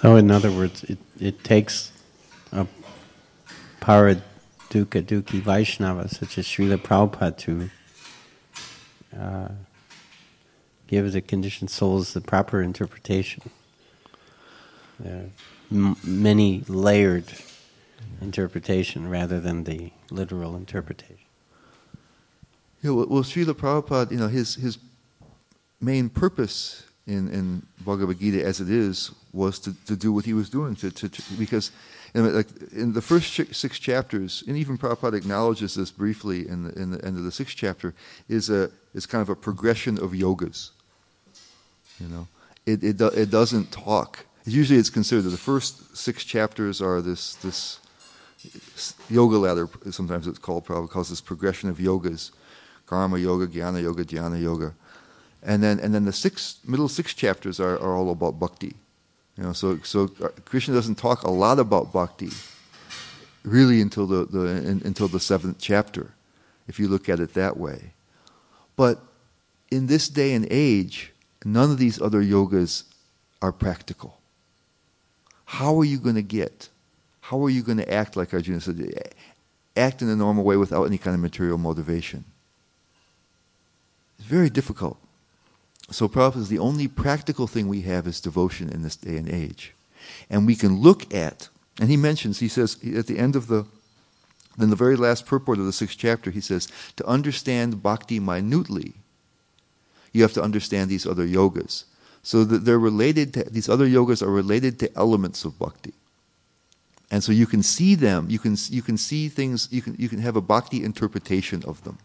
So, in other words, it, it takes a Paraduhkha Duhkhi Vaishnava such as Srila Prabhupada to uh, give the conditioned souls the proper interpretation. Many layered interpretation rather than the literal interpretation. Yeah, well, well Srila Prabhupada, you know, his, his main purpose in, in Bhagavad Gita as it is was to, to do what he was doing. To, to, to because in, like, in the first six chapters, and even Prabhupada acknowledges this briefly in the, in the end of the sixth chapter, is, a, is kind of a progression of yogas. You know, it, it, it doesn't talk. Usually it's considered that the first six chapters are this, this yoga ladder, sometimes it's called, Prabhupada calls this progression of yogas. Karma yoga, jnana yoga, dhyana yoga. And then, and then the six, middle six chapters are, are all about bhakti. You know, so, so uh, Krishna doesn't talk a lot about bhakti really until the, the, in, until the seventh chapter, if you look at it that way. But in this day and age, none of these other yogas are practical. How are you going to get? How are you going to act like Arjuna said? Act in a normal way without any kind of material motivation. It's very difficult. So Prabhupada the only practical thing we have is devotion in this day and age. And we can look at, and he mentions, he says at the end of the, in the very last purport of the sixth chapter, he says, to understand bhakti minutely, you have to understand these other yogas. So that they're related to, these other yogas are related to elements of bhakti. And so you can see them, you can, you can see things, you can, you can have a bhakti interpretation of them.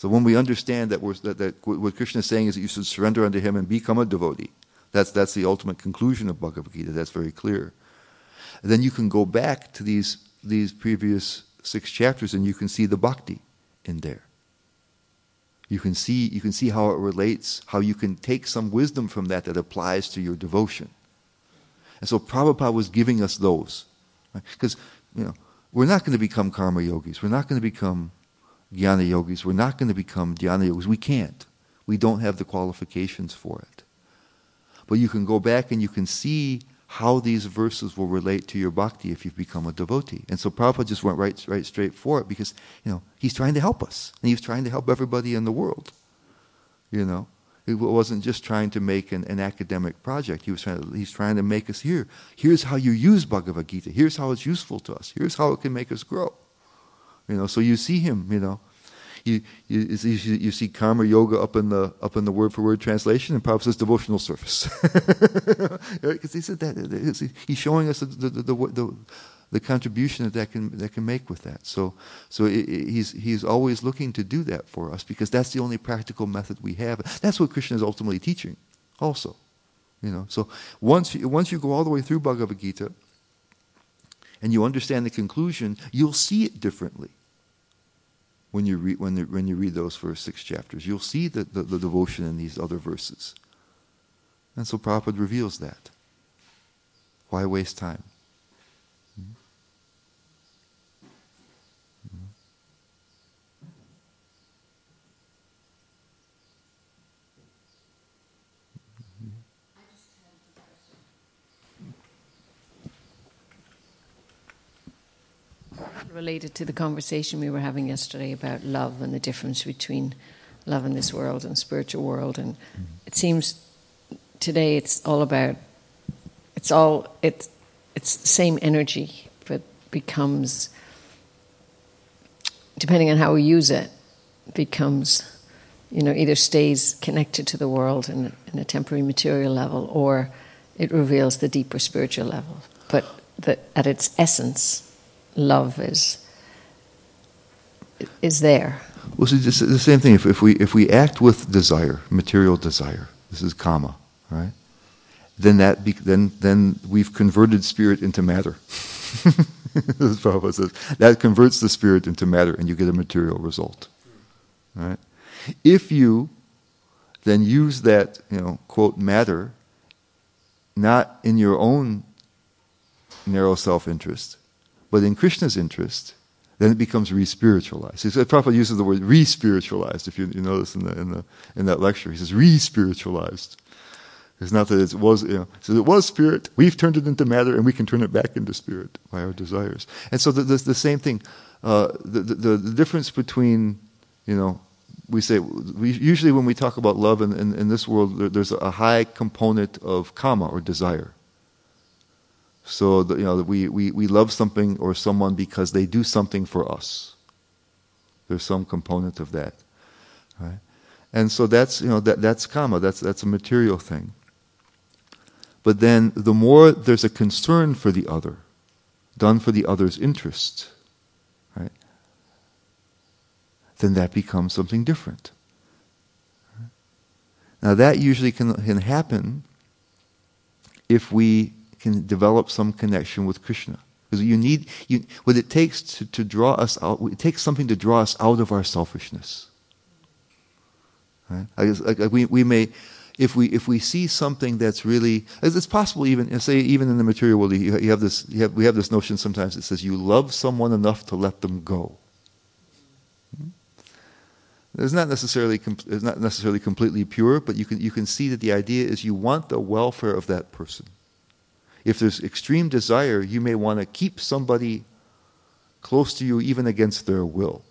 So when we understand that, that, that, what Krishna is saying is that you should surrender unto Him and become a devotee, that's, that's the ultimate conclusion of Bhagavad Gita. That's very clear. And then you can go back to these, these previous six chapters and you can see the bhakti in there. You can see you can see how it relates, how you can take some wisdom from that that applies to your devotion. And so Prabhupada was giving us those. Because right? you know, we're not going to become karma yogis. We're not going to become jnana yogis. We're not going to become dhyana yogis. We can't. We don't have the qualifications for it. But you can go back and you can see how these verses will relate to your bhakti if you've become a devotee. And so Prabhupada just went right, right straight for it because, you know, he's trying to help us. And he's trying to help everybody in the world. You know? He wasn't just trying to make an, an academic project. He was trying to, he's trying to make us here. Here's how you use Bhagavad Gita. Here's how it's useful to us. Here's how it can make us grow. You know, so you see him, you know. You, you, you see karma yoga up in the up in the word for word translation, and Prabhupada says devotional service, [LAUGHS] because he said that he's showing us the the, the, the, the contribution that that can that can make with that. So so it, it, he's he's always looking to do that for us because that's the only practical method we have. That's what Krishna is ultimately teaching, also. You know, so once you, once you go all the way through Bhagavad Gita, and you understand the conclusion, you'll see it differently when you read when, when you read those first six chapters. You'll see the, the, the, devotion in these other verses. And so Prabhupada reveals that. Why waste time? Related to the conversation we were having yesterday about love and the difference between love in this world and spiritual world and mm-hmm. it seems today it's all about it's all it's it's the same energy but becomes depending on how we use it becomes you know either stays connected to the world in, in a temporary material level or it reveals the deeper spiritual level but that at its essence love is is there. Well, see, the same thing. If, if we if we act with desire, material desire, this is kama, right? Then that be, then then we've converted spirit into matter. [LAUGHS] As Prabhupada says, that converts the spirit into matter, and you get a material result, right? If you then use that, you know, quote, matter, not in your own narrow self interest, but in Krishna's interest, then it becomes re-spiritualized. So Prabhupada uses the word re-spiritualized, if you, you notice in, the, in, the, in that lecture. He says re-spiritualized. It's not that it was, you know, so it was spirit, we've turned it into matter, and we can turn it back into spirit by our desires. And so the, the, the same thing, uh, the, the, the difference between, you know, we say, we, usually when we talk about love in, in, in this world, there, there's a high component of kama or desire. So, the, you know, we, we, we love something or someone because they do something for us. There's some component of that. Right? And so that's, you know, that, that's kama, that's, that's a material thing. But then the more there's a concern for the other, done for the other's interest, right, then that becomes something different. Now that usually can, can happen if we can develop some connection with Krishna. Because you need, you, what it takes to, to draw us out, it takes something to draw us out of our selfishness. Right? Like, like we, we may, if we if we see something that's really, it's possible even say even in the material world, you, you have this, you have, we have this notion sometimes that says you love someone enough to let them go. Hmm? It's not necessarily it's not necessarily completely pure, but you can you can see that the idea is you want the welfare of that person. If there's extreme desire, you may want to keep somebody close to you even against their will.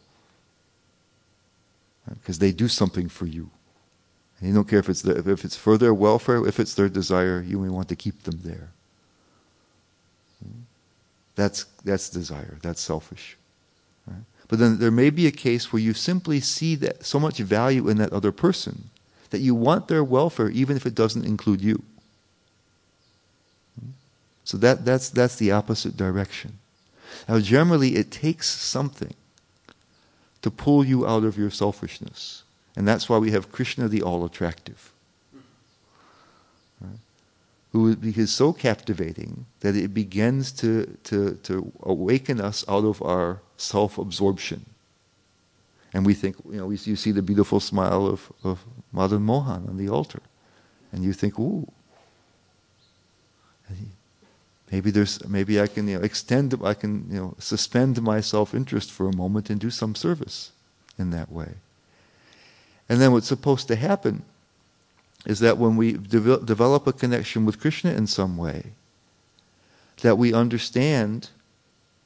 Uh, because they do something for you. And you don't care if it's, the, if it's for their welfare, if it's their desire, you may want to keep them there. That's, that's desire. That's selfish. But then there may be a case where you simply see that so much value in that other person that you want their welfare even if it doesn't include you. So that, that's, that's the opposite direction. Now, generally, it takes something to pull you out of your selfishness. And that's why we have Krishna the all attractive. Right? Who is so captivating that it begins to, to, to awaken us out of our self absorption. And we think, you know, we, you see the beautiful smile of, of Madan Mohan on the altar. And you think, ooh, Maybe there's maybe I can you know, extend I can you know suspend my self-interest for a moment and do some service in that way. And then what's supposed to happen is that when we de- develop a connection with Krishna in some way, that we understand,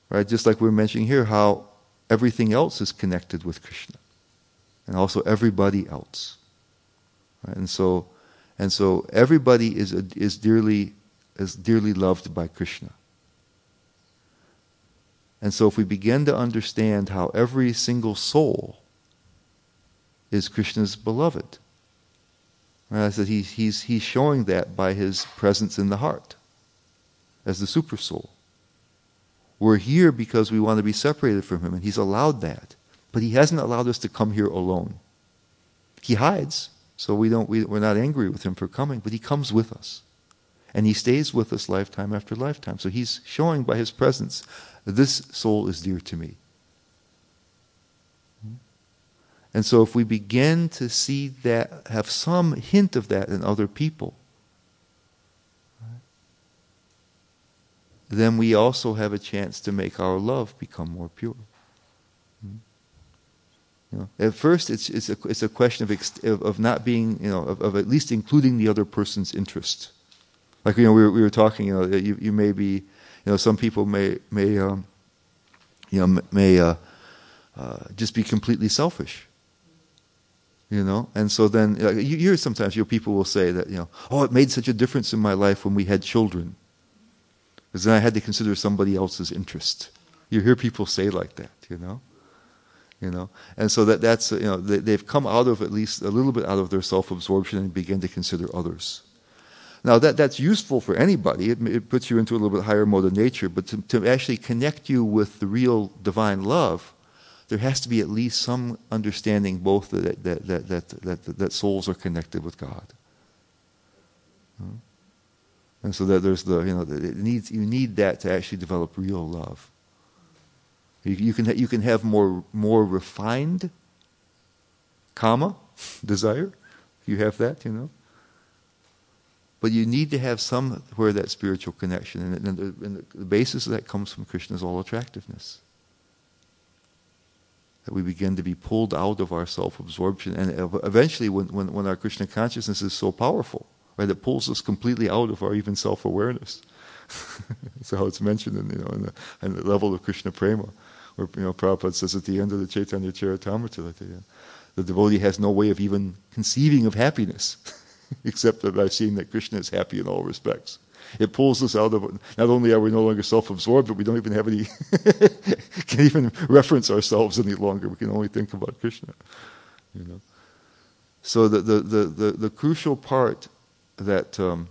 right, just like we we're mentioning here, how everything else is connected with Krishna, and also everybody else. Right? And so, and so everybody is is dearly is dearly loved by Krishna. And so, if we begin to understand how every single soul is Krishna's beloved, right, I said he's, he's, he's showing that by his presence in the heart as the super soul. We're here because we want to be separated from him, and he's allowed that. But he hasn't allowed us to come here alone. He hides, so we don't, we, we're not angry with him for coming, but he comes with us. And he stays with us lifetime after lifetime. So he's showing by his presence, this soul is dear to me. Hmm? And so if we begin to see that, have some hint of that in other people, then we also have a chance to make our love become more pure. Hmm? You know, at first, it's, it's, a, it's a question of, of, of not being, you know, of, of at least including the other person's interest. Like you know, we were, we were talking. You know, you, you may be, you know, some people may may um, you know may uh, uh, just be completely selfish. You know, and so then uh, you hear sometimes your people will say that you know, oh, it made such a difference in my life when we had children, because then I had to consider somebody else's interest. You hear people say like that, you know you know and so that that's you know they, have come out of at least a little bit out of their self-absorption and begin to consider others now, that, that's useful for anybody. It, it puts you into a little bit higher mode of nature. But to, to actually connect you with the real divine love, there has to be at least some understanding both that, that, that, that, that, that souls are connected with God. And so that there's the, you know, it needs, you need that to actually develop real love. You, you, can, you can have more, more refined kama, [LAUGHS] desire. You have that, you know. But you need to have somewhere that spiritual connection, and, the, and the basis of that comes from Krishna's all attractiveness. That we begin to be pulled out of our self-absorption, and eventually, when, when, when our Krishna consciousness is so powerful, right, it pulls us completely out of our even self-awareness. [LAUGHS] That's how it's mentioned in, you know, in the, in the level of Krishna prema, where you know Prabhupada says at the end of the Chaitanya Charitamrita, the devotee has no way of even conceiving of happiness, [LAUGHS] [LAUGHS] except that by seeing that Krishna is happy in all respects. It pulls us out of not only are we no longer self-absorbed, but we don't even have any [LAUGHS] can even reference ourselves any longer. We can only think about Krishna. You know. So the the the the, the crucial part that um,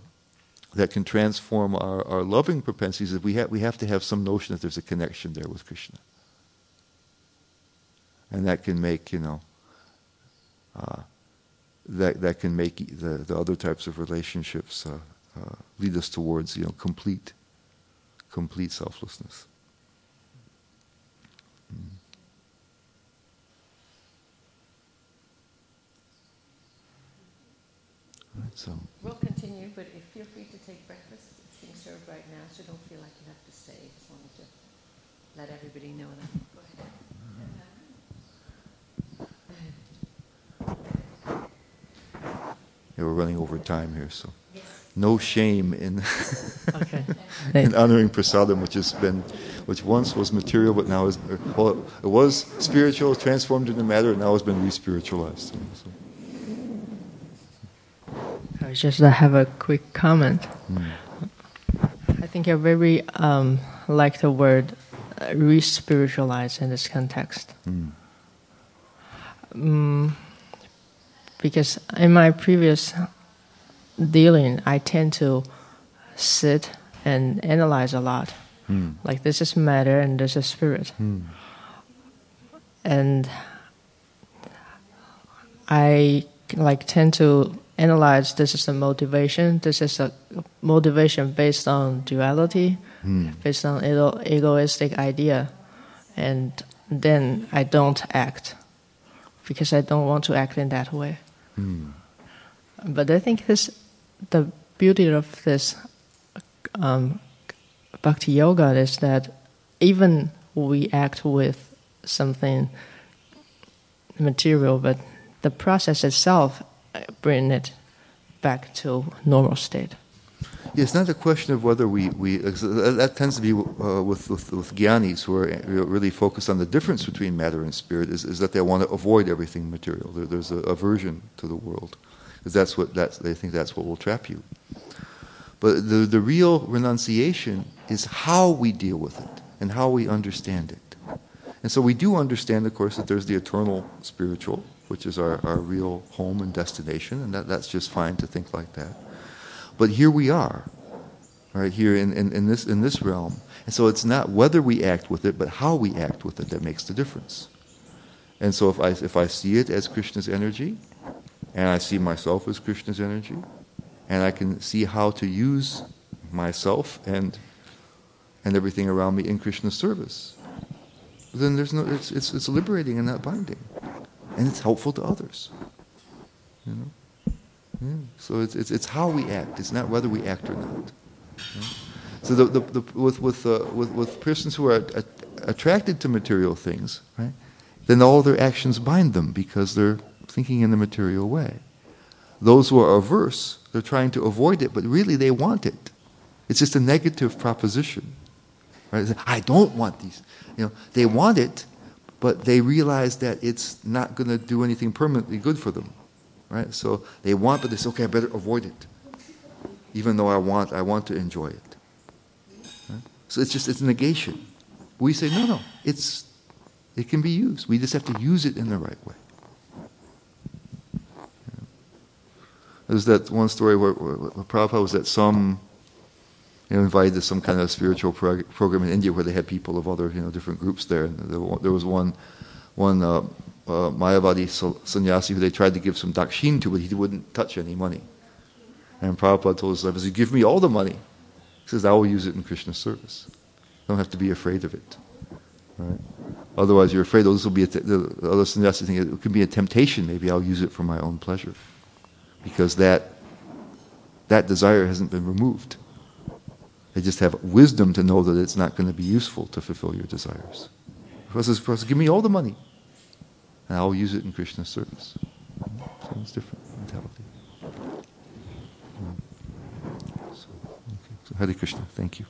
that can transform our, our loving propensities is we have we have to have some notion that there's a connection there with Krishna. And that can make, you know, uh, that that can make the, the other types of relationships uh, uh, lead us towards you know complete complete selflessness. Mm. So we'll continue, but if feel free to take breakfast. It's being served right now, so don't feel like you have to stay. Just wanted to let everybody know that. We're running over time here, so no shame in [LAUGHS] okay. in honoring prasadam, which has been, which once was material, but now is well, it was spiritual, transformed into matter, and now has been re-spiritualized. So. I just have a quick comment. Mm. I think I very um, like the word uh, re-spiritualize in this context. Mm. Um, because in my previous dealing, I tend to sit and analyze a lot. Mm. Like this is matter and this is spirit. Mm. And I like tend to analyze this is the motivation. This is a motivation based on duality, mm. based on ego- egoistic idea, and then I don't act because I don't want to act in that way. Mm. But I think this, the beauty of this um, bhakti yoga is that even we act with something material, but the process itself bring it back to normal state. It's not a question of whether we, we that tends to be uh, with, with, with jnanis who are really focused on the difference between matter and spirit is, is that they want to avoid everything material. There, there's a aversion to the world that's what that's, they think that's what will trap you. But the, the real renunciation is how we deal with it and how we understand it. And so we do understand, of course, that there's the eternal spiritual, which is our, our real home and destination, and that, that's just fine to think like that. But here we are, right here in, in, in, this, in this realm. And so it's not whether we act with it, but how we act with it that makes the difference. And so if I, if I see it as Krishna's energy, and I see myself as Krishna's energy, and I can see how to use myself and, and everything around me in Krishna's service, then there's no, it's, it's, it's liberating and not binding. And it's helpful to others. You know? So it's, it's, it's how we act. It's not whether we act or not. So the, the, the, with, with, uh, with, with persons who are a, attracted to material things, right, then all their actions bind them because they're thinking in the material way. Those who are averse, they're trying to avoid it, but really they want it. It's just a negative proposition. Right? I don't want these. You know, they want it, but they realize that it's not going to do anything permanently good for them. Right? So they want, but they say, okay, I better avoid it. Even though I want, I want to enjoy it. Right? So it's just, it's negation. We say, no, no, it's, it can be used. We just have to use it in the right way. There's that one story where, where, where Prabhupada was at some you know, invited to some kind of spiritual prog- program in India where they had people of other, you know, different groups there. And there, was one, one uh, uh, Mayavadi sannyasi who they tried to give some dakshin to, but he wouldn't touch any money. And Prabhupada told his disciples, give me all the money. He says, I will use it in Krishna's service. don't have to be afraid of it. Right? Otherwise, you're afraid, oh, this will be the other sannyasi thing. It could be a temptation. Maybe I'll use it for my own pleasure, because that that desire hasn't been removed. They just have wisdom to know that it's not going to be useful to fulfill your desires. Because says, give me all the money, and I'll use it in Krishna's service. So it's different mentality. Mm. So, okay. so Hare Krishna. Thank you.